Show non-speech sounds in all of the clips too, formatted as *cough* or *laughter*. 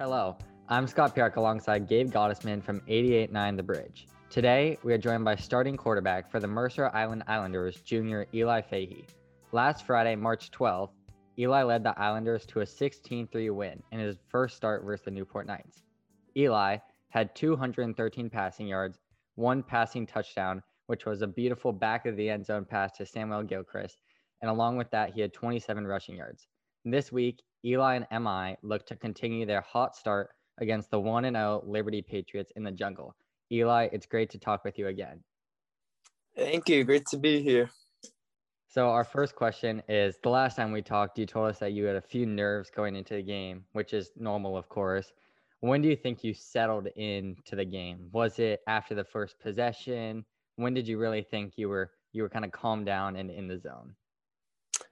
Hello, I'm Scott Pirak alongside Gabe Gottesman from 88.9 The Bridge. Today, we are joined by starting quarterback for the Mercer Island Islanders, junior Eli Fahey. Last Friday, March 12th, Eli led the Islanders to a 16 3 win in his first start versus the Newport Knights. Eli had 213 passing yards, one passing touchdown, which was a beautiful back of the end zone pass to Samuel Gilchrist, and along with that, he had 27 rushing yards. This week, Eli and MI look to continue their hot start against the 1 0 Liberty Patriots in the jungle. Eli, it's great to talk with you again. Thank you. Great to be here. So, our first question is the last time we talked, you told us that you had a few nerves going into the game, which is normal, of course. When do you think you settled into the game? Was it after the first possession? When did you really think you were you were kind of calmed down and in the zone?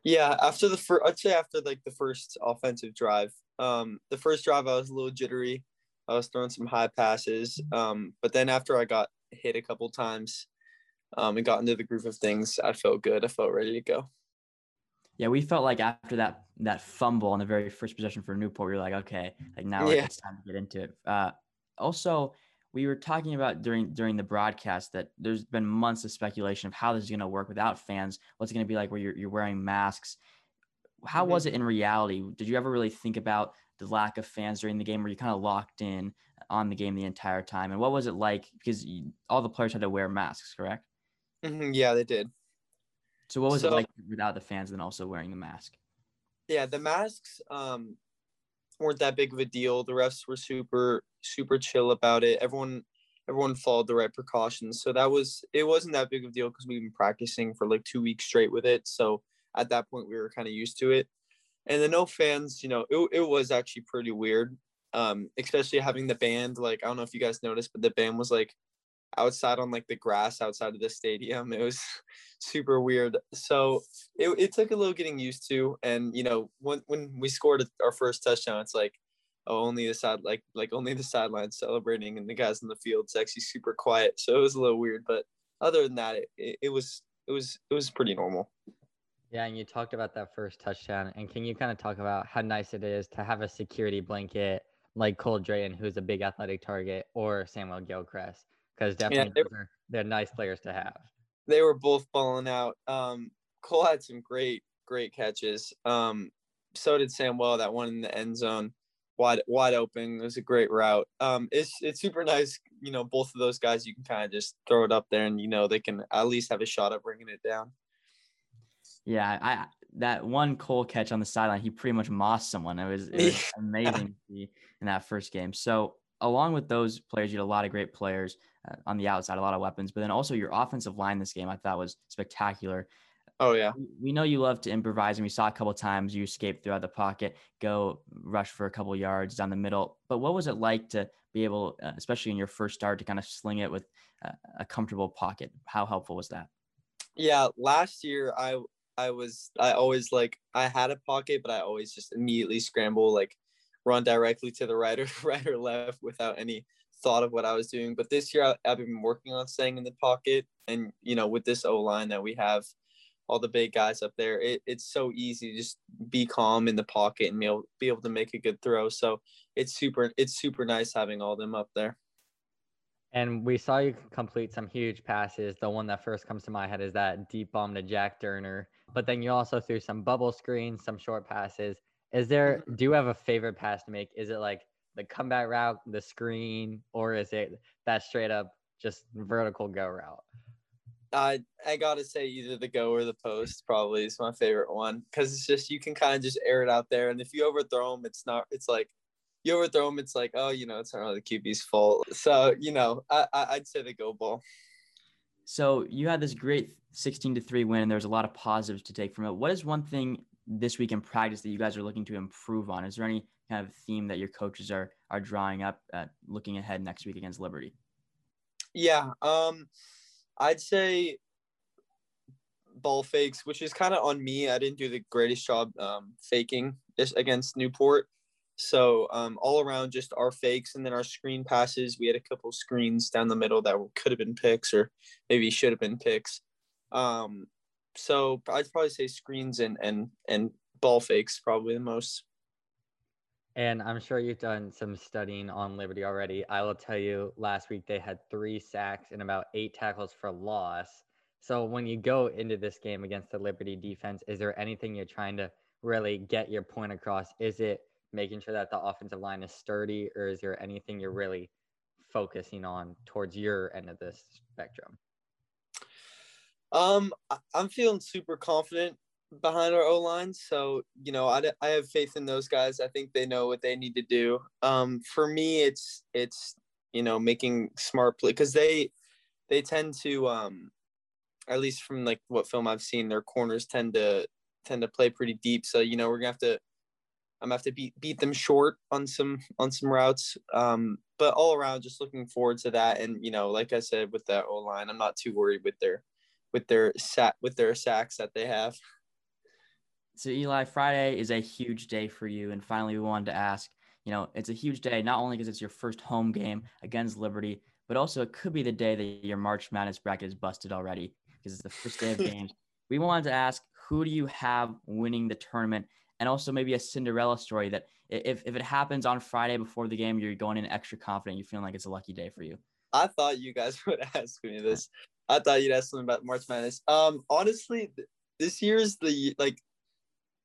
Yeah, after the first, I'd say after like the first offensive drive. Um, the first drive, I was a little jittery. I was throwing some high passes. Um, but then after I got hit a couple times, um, and got into the groove of things, I felt good. I felt ready to go. Yeah, we felt like after that that fumble on the very first possession for Newport, we were like, okay, like now yeah. it's time to get into it. Uh, also, we were talking about during during the broadcast that there's been months of speculation of how this is going to work without fans. What's it going to be like where you're you're wearing masks. How mm-hmm. was it in reality? Did you ever really think about the lack of fans during the game? Were you kind of locked in on the game the entire time? And what was it like? Because you, all the players had to wear masks, correct? Mm-hmm. Yeah, they did. So what was so, it like without the fans and also wearing the mask? Yeah, the masks um, weren't that big of a deal. The refs were super super chill about it. Everyone everyone followed the right precautions. So that was it wasn't that big of a deal because we've been practicing for like two weeks straight with it. So at that point we were kind of used to it. And the no fans, you know, it, it was actually pretty weird. Um, especially having the band, like I don't know if you guys noticed, but the band was like outside on like the grass outside of the stadium. It was *laughs* super weird. So it, it took a little getting used to. And you know, when when we scored our first touchdown, it's like oh, only the side like like only the sidelines celebrating and the guys in the field. Actually super quiet. So it was a little weird, but other than that, it, it was it was it was pretty normal. Yeah, and you talked about that first touchdown, and can you kind of talk about how nice it is to have a security blanket like Cole Drayton, who's a big athletic target, or Samuel Gilchrist, because definitely yeah, they're, they're nice players to have. They were both balling out. Um, Cole had some great great catches. Um, so did Samuel. That one in the end zone wide wide open. It was a great route. Um, it's it's super nice. You know, both of those guys, you can kind of just throw it up there, and you know they can at least have a shot at bringing it down. Yeah, I that one Cole catch on the sideline, he pretty much mossed someone. It was, it was *laughs* amazing to see in that first game. So along with those players, you had a lot of great players uh, on the outside, a lot of weapons, but then also your offensive line this game I thought was spectacular. Oh yeah. We know you love to improvise, and we saw a couple times you escape throughout the pocket, go rush for a couple yards down the middle. But what was it like to be able, uh, especially in your first start, to kind of sling it with uh, a comfortable pocket? How helpful was that? Yeah, last year I I was I always like I had a pocket, but I always just immediately scramble like run directly to the right or right or left without any thought of what I was doing. But this year I, I've been working on staying in the pocket, and you know with this O line that we have all the big guys up there. It, it's so easy to just be calm in the pocket and be able, be able to make a good throw. So it's super it's super nice having all them up there. And we saw you complete some huge passes. The one that first comes to my head is that deep bomb to Jack Durner. But then you also threw some bubble screens, some short passes. Is there mm-hmm. do you have a favorite pass to make? Is it like the comeback route, the screen, or is it that straight up just vertical go route? I I gotta say either the go or the post probably is my favorite one because it's just you can kind of just air it out there, and if you overthrow them, it's not. It's like you overthrow them, it's like oh, you know, it's not really the QB's fault. So you know, I, I would say the go ball. So you had this great sixteen to three win, and there's a lot of positives to take from it. What is one thing this week in practice that you guys are looking to improve on? Is there any kind of theme that your coaches are are drawing up, uh, looking ahead next week against Liberty? Yeah. Um I'd say ball fakes, which is kind of on me. I didn't do the greatest job um, faking this against Newport. So um, all around, just our fakes and then our screen passes. We had a couple screens down the middle that could have been picks or maybe should have been picks. Um, so I'd probably say screens and and and ball fakes probably the most. And I'm sure you've done some studying on Liberty already. I will tell you, last week they had three sacks and about eight tackles for loss. So when you go into this game against the Liberty defense, is there anything you're trying to really get your point across? Is it making sure that the offensive line is sturdy, or is there anything you're really focusing on towards your end of this spectrum? Um, I'm feeling super confident behind our O line. So, you know, I, I have faith in those guys. I think they know what they need to do. Um, for me, it's, it's, you know, making smart play because they, they tend to, um, at least from like what film I've seen, their corners tend to, tend to play pretty deep. So, you know, we're gonna have to, I'm gonna have to beat, beat them short on some, on some routes. Um, but all around, just looking forward to that. And, you know, like I said, with that O line, I'm not too worried with their, with their sack, with their sacks that they have. So Eli, Friday is a huge day for you, and finally, we wanted to ask. You know, it's a huge day not only because it's your first home game against Liberty, but also it could be the day that your March Madness bracket is busted already because it's the first day of *laughs* games. we wanted to ask, who do you have winning the tournament, and also maybe a Cinderella story that if if it happens on Friday before the game, you're going in extra confident, you're feeling like it's a lucky day for you. I thought you guys *laughs* would ask me this. I thought you'd ask something about March Madness. Um, honestly, this year's the like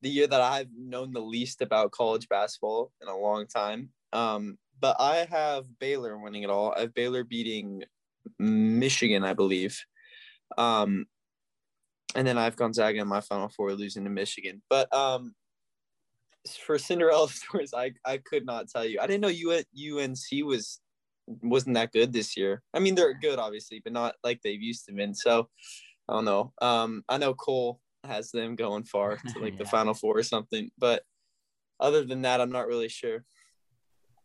the year that I've known the least about college basketball in a long time. Um, but I have Baylor winning it all. I have Baylor beating Michigan, I believe. Um, and then I have Gonzaga in my Final Four losing to Michigan. But um, for Cinderella *laughs* stories, I, I could not tell you. I didn't know UNC was wasn't that good this year. I mean, they're good, obviously, but not like they've used to been. So I don't know. Um, I know Cole has them going far *laughs* to like yeah. the final four or something. But other than that, I'm not really sure.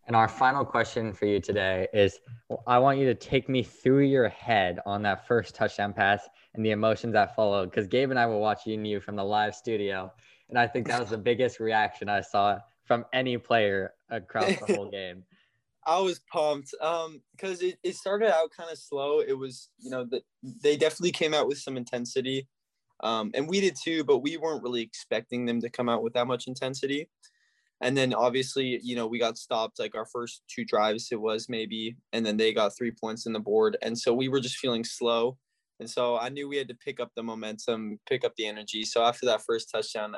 And our final question for you today is I want you to take me through your head on that first touchdown pass and the emotions that followed. Because Gabe and I were watching you from the live studio. And I think that was the biggest reaction I saw from any player across the *laughs* whole game. I was pumped um, because it, it started out kind of slow. It was, you know, the, they definitely came out with some intensity. Um, and we did too, but we weren't really expecting them to come out with that much intensity. And then obviously, you know, we got stopped like our first two drives, it was maybe, and then they got three points in the board. And so we were just feeling slow. And so I knew we had to pick up the momentum, pick up the energy. So after that first touchdown,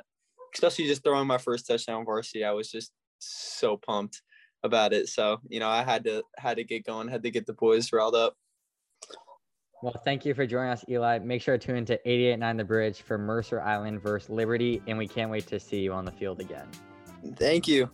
especially just throwing my first touchdown varsity, I was just so pumped about it. So, you know, I had to had to get going, had to get the boys riled up. Well, thank you for joining us, Eli. Make sure to tune into 88.9 The Bridge for Mercer Island versus Liberty, and we can't wait to see you on the field again. Thank you.